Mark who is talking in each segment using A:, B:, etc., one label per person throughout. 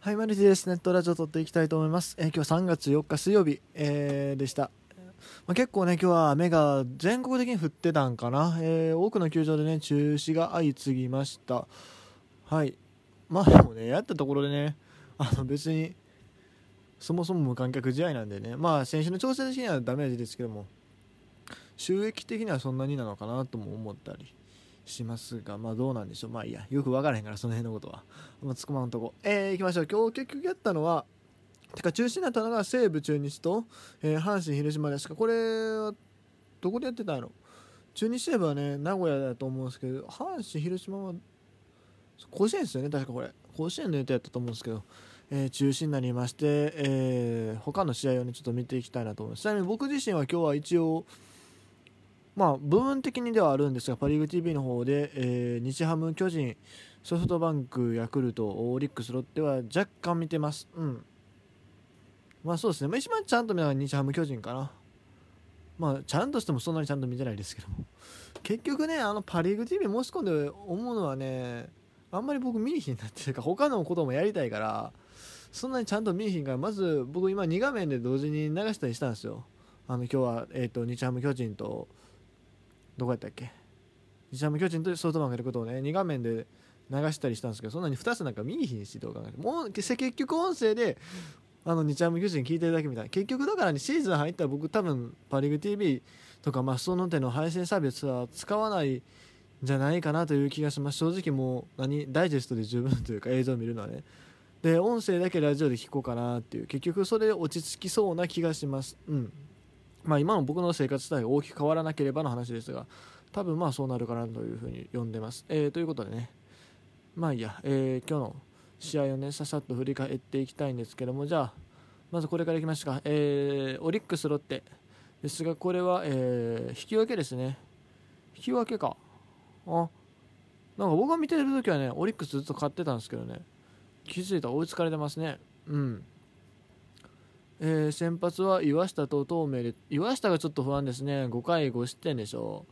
A: はい、マルチです。ネットラジオ撮っていきたいと思います。えー今日は3月4日水曜日、えーでした。まあ、結構ね、今日は雨が全国的に降ってたんかな。えー多くの球場でね、中止が相次ぎました。はい。まあでもね、やったところでね、あの別に、そもそも無観客試合なんでね、まあ選手の調整的にはダメージですけども、収益的にはそんなになのかなとも思ったりしますが、まあどうなんでしょう。まあいいや、よく分からへんから、その辺のことは。まあ、つくまんとこ。えー、行きましょう。今日結局やったのは、てか中止になったのが西武中日と、えー阪神広島ですか。これは、どこでやってたの中日西武はね、名古屋だと思うんですけど、阪神広島は、甲子園ですよね、確かこれ。甲子園の予定やったと思うんですけど、えー中止になりまして、えー他の試合をね、ちょっと見ていきたいなと思います。ちなみに僕自身は今日は一応、まあ、部分的にではあるんですが、パ・リーグ TV の方で、えー日ハム、巨人、ソフトバンク、ヤクルト、オリックス、ロッテは若干見てます。うん。まあそうですね。まあ、一番ちゃんと見たのは日ハム、巨人かな。まあ、ちゃんとしてもそんなにちゃんと見てないですけども。結局ね、あのパ・リーグ TV 申し込んで思うのはね、あんまり僕見えひんなっていうか、他のこともやりたいから、そんなにちゃんと見えひんから、まず僕今2画面で同時に流したりしたんですよ。あの今日は、えー、と日ハム、巨人と、どこやったっけ？日ハム、巨人とソフトバンクやることをね、2画面で流したりしたんですけど、そんなに2つなんか見にひんし、どう考えてもう結局音声で、あの日ハム、巨人聞いてるだけみたいな。結局だからね、シーズン入ったら僕多分、パ・リーグ TV とか、まあ、その手の配信サービスは使わないんじゃないかなという気がします。正直もう、何、ダイジェストで十分というか映像を見るのはね。で、音声だけラジオで聞こうかなっていう、結局それで落ち着きそうな気がします。うん。まあ今の僕の生活スタイルが大きく変わらなければの話ですが、多分まあそうなるかなというふうに読んでます。えーということでね、まあいいや、えー今日の試合をね、ささっと振り返っていきたいんですけども、じゃあ、まずこれからいきましょうか。えーオリックス、ロッテですが、これは、えー引き分けですね。引き分けか。あ、なんか僕が見てるときはね、オリックスずっと勝ってたんですけどね、気づいたら追いつかれてますね。うん。えー先発は岩下と東明で、岩下がちょっと不安ですね。5回5失点でしょ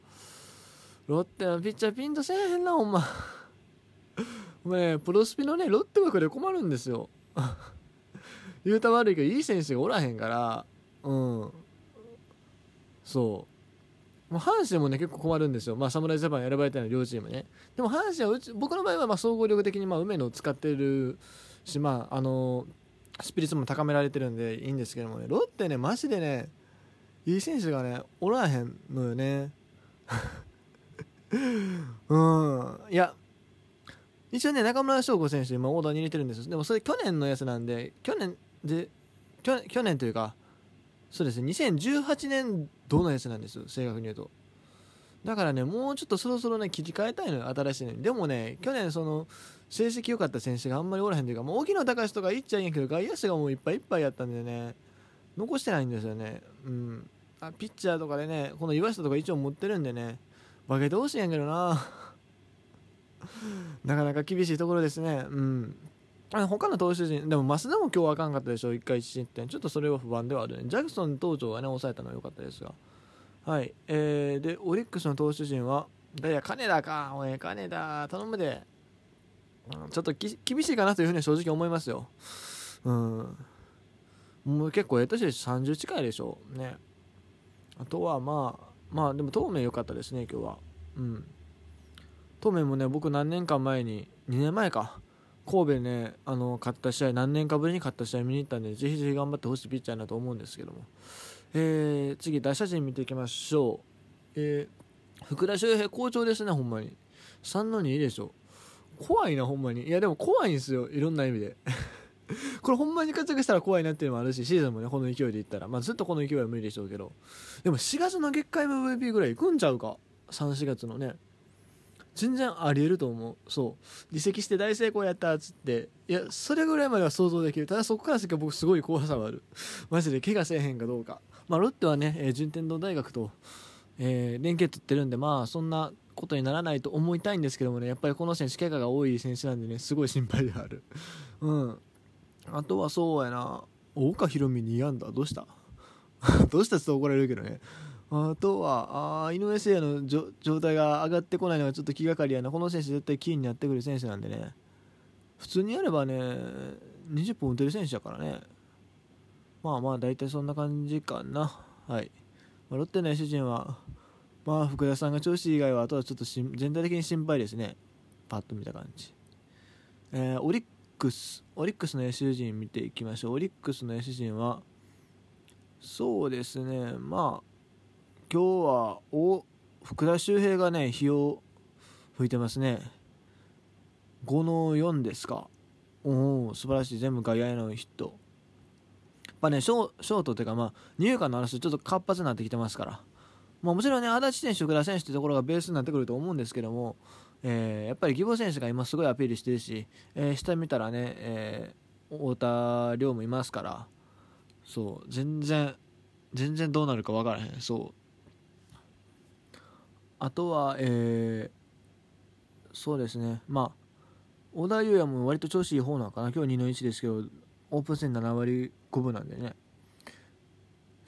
A: う。ロッテのピッチャーピンとせえへんな、ほんま。お前、プロスピのね、ロッテ枠で困るんですよ。言うた悪いけど、いい選手がおらへんから、うん。そう。もう阪神もね、結構困るんですよ。まあ、侍ジャパン選ばれたの両チームね。でも阪神はうち、僕の場合はまあ総合力的にまあ梅野を使ってるし、まあ、あのスピリッツも高められてるんでいいんですけどもね、ロッテね、マジでね、いい選手がね、おらへんのよね。うん。いや、一応ね、中村翔吾選手、今、オーダーに入れてるんですよ。でも、それ去年のやつなんで、去年で、去年というか、そうですね、2018年度のやつなんです、正確に言うと。だからね、もうちょっとそろそろね、切り替えたいのよ、新しいのに。でもね、去年、その、成績良かった選手があんまりおらへんというか、もう沖野隆とかいっちゃいんやけど、外野手がもういっぱいいっぱいやったんでね、残してないんですよね。うん。あピッチャーとかでね、この岩下とか一応持ってるんでね、化けてほしいんやけどな。なかなか厳しいところですね。うん。あ他の投手陣、でも増田も今日はあかんかったでしょ、1回1失点。ちょっとそれは不安ではあるね。ジャクソン投手がね、抑えたのは良かったですが。はい。えー、で、オリックスの投手陣は、いや、金田か。おい、金田、頼むで。うんちょっと厳しいかなというふうには正直思いますよ。うん。もう結構、ええ年で30近いでしょう。ね。あとは、まあ、まあ、でも、東明良かったですね、今日は。うん。東明もね、僕何年間前に、2年前か。神戸ね、あの、勝った試合、何年かぶりに勝った試合見に行ったんで、ぜひぜひ頑張ってほしいピッチャーだと思うんですけども。えー、次、打者陣見ていきましょう。えー、福田周平、好調ですね、ほんまに。3の2いいでしょ。怖いな、ほんまに。いや、でも怖いんですよ、いろんな意味で。これほんまに活躍したら怖いなっていうのもあるし、シーズンもね、この勢いでいったら、まあずっとこの勢いは無理でしょうけど、でも4月の月間 MVP ぐらいいくんちゃうか、3、4月のね。全然ありえると思う。そう。離席して大成功やったっつって、いや、それぐらいまでは想像できる。ただそこから先は僕すごい怖さはある。マジで怪我せえへんかどうか。まあロッテはね、えー順天堂大学と、えー連携取ってるんで、まあそんなことにならないと思いたいんですけどもね、やっぱりこの選手、怪我が多い選手なんでね、すごい心配である。うん。あとはそうやな、岡ひろみ2安打、どうした？どうしたって怒られるけどね。あとは、あ井上誠也の状態が上がってこないのがちょっと気がかりやな。この選手絶対キーになってくる選手なんでね。普通にやればね、20本打てる選手だからね。まあまあ大体そんな感じかな。はい、まあ、ロッテの主人はまあ福田さんが調子以外はあとはちょっと全体的に心配ですね。パッと見た感じ。えー、オリックス。オリックスの野手陣見ていきましょう。オリックスの野手陣はそうですね。まあ今日はお福田周平がね日を吹いてますね。5の4ですか。おお素晴らしい。全部外野へのヒット。やっぱねショショートっていうかまあ二遊間の話ちょっと活発になってきてますから。まあ、もちろんね足立選手、福田選手というところがベースになってくると思うんですけども、えー、やっぱり義母選手が今すごいアピールしてるし、えー、下見たらね、えー、太田亮もいますから。そう全然全然どうなるか分からへん。そう。あとは、えー、そうですね。まあ小田裕也も割と調子いい方なのかな。今日2の1ですけどオープン戦7割5分なんでね。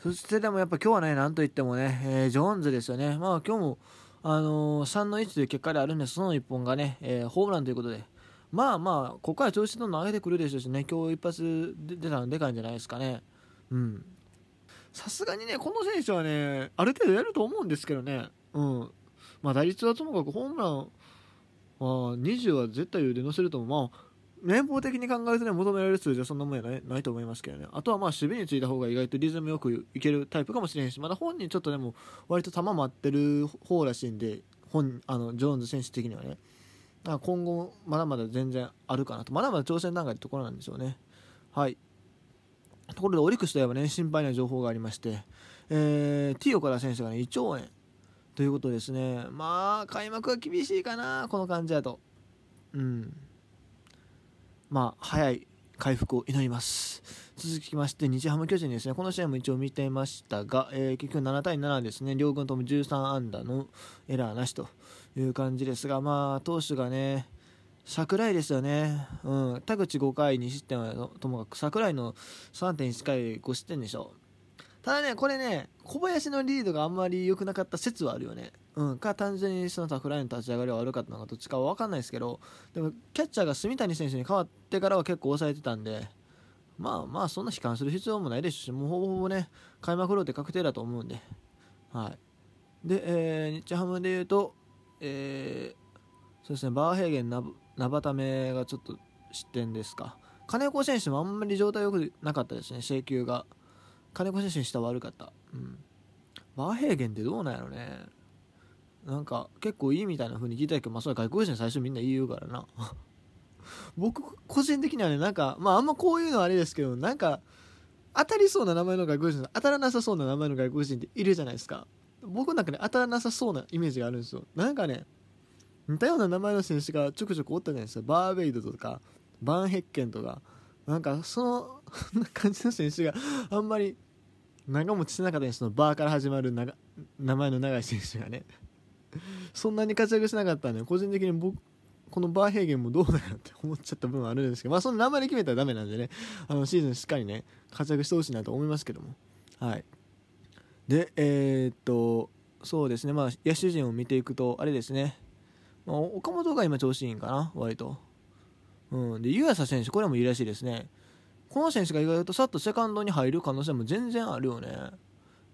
A: そしてでもやっぱ今日はねなんといってもね、えー、ジョーンズですよね。まあ今日もあのー、3の1という結果であるんですその1本がね、えー、ホームランということで。まあまあここから調子どんどん上げてくるでしょうしね。今日一発出たのでかいんじゃないですかね。うん。さすがにねこの選手はねある程度やると思うんですけどね。うん。まあ打率はともかくホームランあ20は絶対余裕で乗せると思う。まあ、年俸的に考えるとね、求められる数字はそんなもんやないないと思いますけどね。あとはまあ、守備についた方が意外とリズムよくいけるタイプかもしれんし、まだ本人ちょっとでも、割と球待ってる方らしいんで、本あのジョーンズ選手的にはね。今後、まだまだ全然あるかなと。まだまだ挑戦段階ってところなんでしょうね。はい。ところで、オリックスといえばね、心配な情報がありまして、えー、T 岡田選手がね、胃腸炎。ということですね。まあ開幕は厳しいかなこの感じだと。うん。まあ早い回復を祈ります。続きまして日ハム巨人ですね。この試合も一応見ていましたが、えー、結局7対7ですね。両軍とも13安打のエラーなしという感じですがまあ投手がね櫻井ですよね、うん、田口5回2失点はともかく櫻井の3.1回5失点でしょう。ただね、これね、小林のリードがあんまり良くなかった説はあるよね。うん、か単純にその桜井の立ち上がりは悪かったのかどっちかは分かんないですけど、でもキャッチャーが住谷選手に変わってからは結構抑えてたんで、まあまあそんな悲観する必要もないですし、もうほぼほぼね、開幕ローテ確定だと思うんで、はい。で、えー、日ハムで言うと、えー、そうですね、バーヘーゲン、ナバタメがちょっと失点ですか。金子選手もあんまり状態良くなかったですね、請求が。金子選手にしたら悪かった。うん。バーヘーゲンってどうなんやろね。なんか結構いいみたいな風に聞いたけど、まあそれ外国人最初みんな言うからな。僕個人的にはね、なんか、まああんまこういうのはあれですけど、なんか、当たりそうな名前の外国人当たらなさそうな名前の外国人っているじゃないですか。僕の中で当たらなさそうなイメージがあるんですよ。なんかね、似たような名前の選手がちょくちょくおったじゃないですか。バーベイドとか、バンヘッケンとか、なんかその 感じの選手があんまり長持ちしてなかったんですそのバーから始まる長名前の長い選手がねそんなに活躍しなかったんで個人的に僕このバーヘーゲンもどうだよって思っちゃった部分はあるんですけど、まあ、その名前で決めたらダメなんでねあのシーズンしっかりね活躍してほしいなと思いますけども。はい。でえー、っとそうですね。まあ野手陣を見ていくとあれですね、まあ、岡本が今調子いいんかな割と。うん、で湯浅選手、これもいいらしいですね。この選手が意外とさっとセカンドに入る可能性も全然あるよね。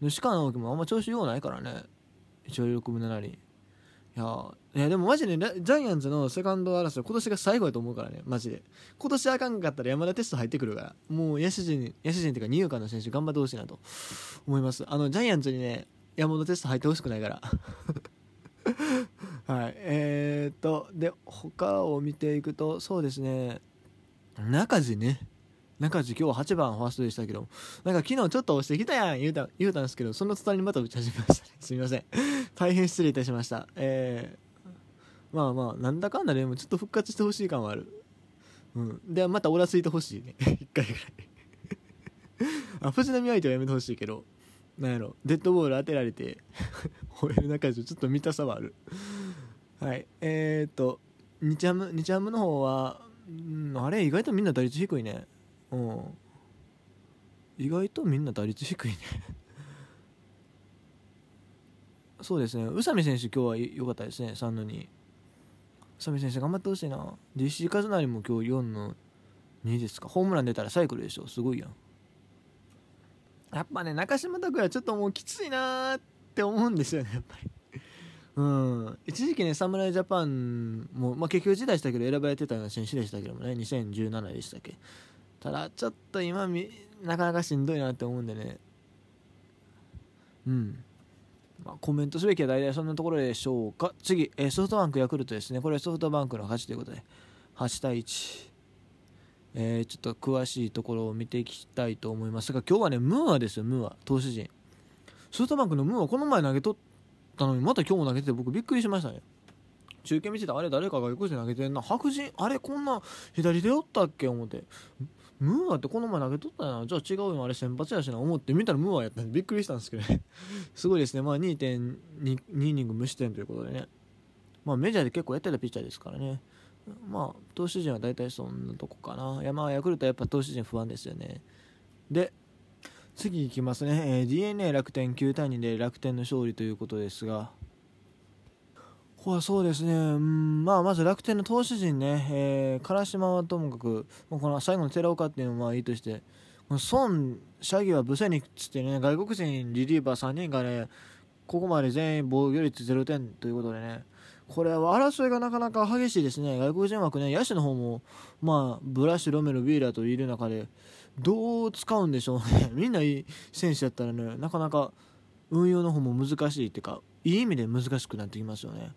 A: 西川直樹もあんま調子ようないからね。一応6分7厘。いやいやでもマジで、ジャイアンツのセカンド争い今年が最後やと思うからねマジで今年あかんかったら山田テスト入ってくるからもう野手陣野手陣っていうか二遊間の選手頑張ってほしいなと思いますあのジャイアンツにね山田テスト入ってほしくないからはい。えー、っとで他を見ていくとそうですね。中地ね。中地今日8番ファーストでしたけどなんか昨日ちょっと押してきたやん言うた言うたんですけどその途端にまた打ち始めましたね。すみません。大変失礼いたしました。えー、まあまあなんだかんだでもちょっと復活してほしい感はある。うん。でまたおらついてほしいね。1回ぐらい。あ藤波相手はやめてほしいけど。なんやろ。デッドボール当てられて 吠える中でちょっと見たさはある。はい。えー、っと日ハム日ハムの方は、うん、あれ意外とみんな打率低いね。うん。意外とみんな打率低いね。そうですね。宇佐美選手今日は良かったですね3の2宇佐美選手頑張ってほしいな。で石井和成も今日4の2ですか。ホームラン出たらサイクルでしょ。すごいやん。やっぱね中島拓也ちょっともうきついなーって思うんですよねやっぱり。うん。一時期ね侍ジャパンも、まあ、結局辞退したけど選ばれてたような選手でしたけどもね。2017でしたっけ。ただちょっと今なかなかしんどいなって思うんでね。うん。まあ、コメントすべきは大体そんなところでしょうか。次、えソフトバンクヤクルトですね。これはソフトバンクの勝ちということで。8対1、えー、ちょっと詳しいところを見ていきたいと思いますが今日はねムーアですよムーア。投手陣。ソフトバンクのムーアこの前投げとたのにまた今日も投げてて僕びっくりしましたね。中継見てたあれ誰かが横で投げてんな。白人？あれこんな左でおったっけ？思って。ムーアってこの前投げとったな。じゃあ違うよあれ先発やしな思って見たらムーアやったんで。びっくりしたんですけどね。すごいですね。まあ2.2イニング無失点ということでね。まあメジャーで結構やってたピッチャーですからね。まあ投手陣は大体そんなとこかな。山ヤクルトはやっぱ投手陣不安ですよね。で次いきますね、えー、d n a 楽天9対2で楽天の勝利ということですが。これそうですね、うんまあ、まず楽天の投手陣ね、えー、唐島はともかく、この最後の寺岡っていうのはいいとして、孫、シャギはブセニックスってね、外国人リリーバー3人がね、ここまで全員防御率0点ということでね、これは争いがなかなか激しいですね、外国人枠ね、野手の方も、まあ、ブラッシュ、ロメル、ビーラーといる中で、どう使うんでしょうね、みんないい選手だったらね、なかなか運用の方も難しいっていうか、いい意味で難しくなってきますよね。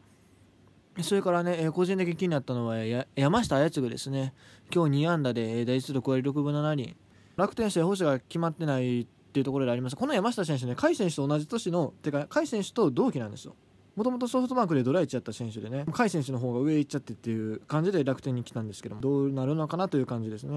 A: それからね、え個人的に気になったのは山下綾次ですね、今日2安打で打率6割6分7厘、楽天して星が決まってないっていうところでありますこの山下選手ね、甲斐選手と同じ年の、てか、甲斐選手と同期なんですよ。もともとソフトバンクでドライチやった選手でね、甲斐選手の方が上行っちゃってっていう感じで楽天に来たんですけども、どうなるのかなという感じですね。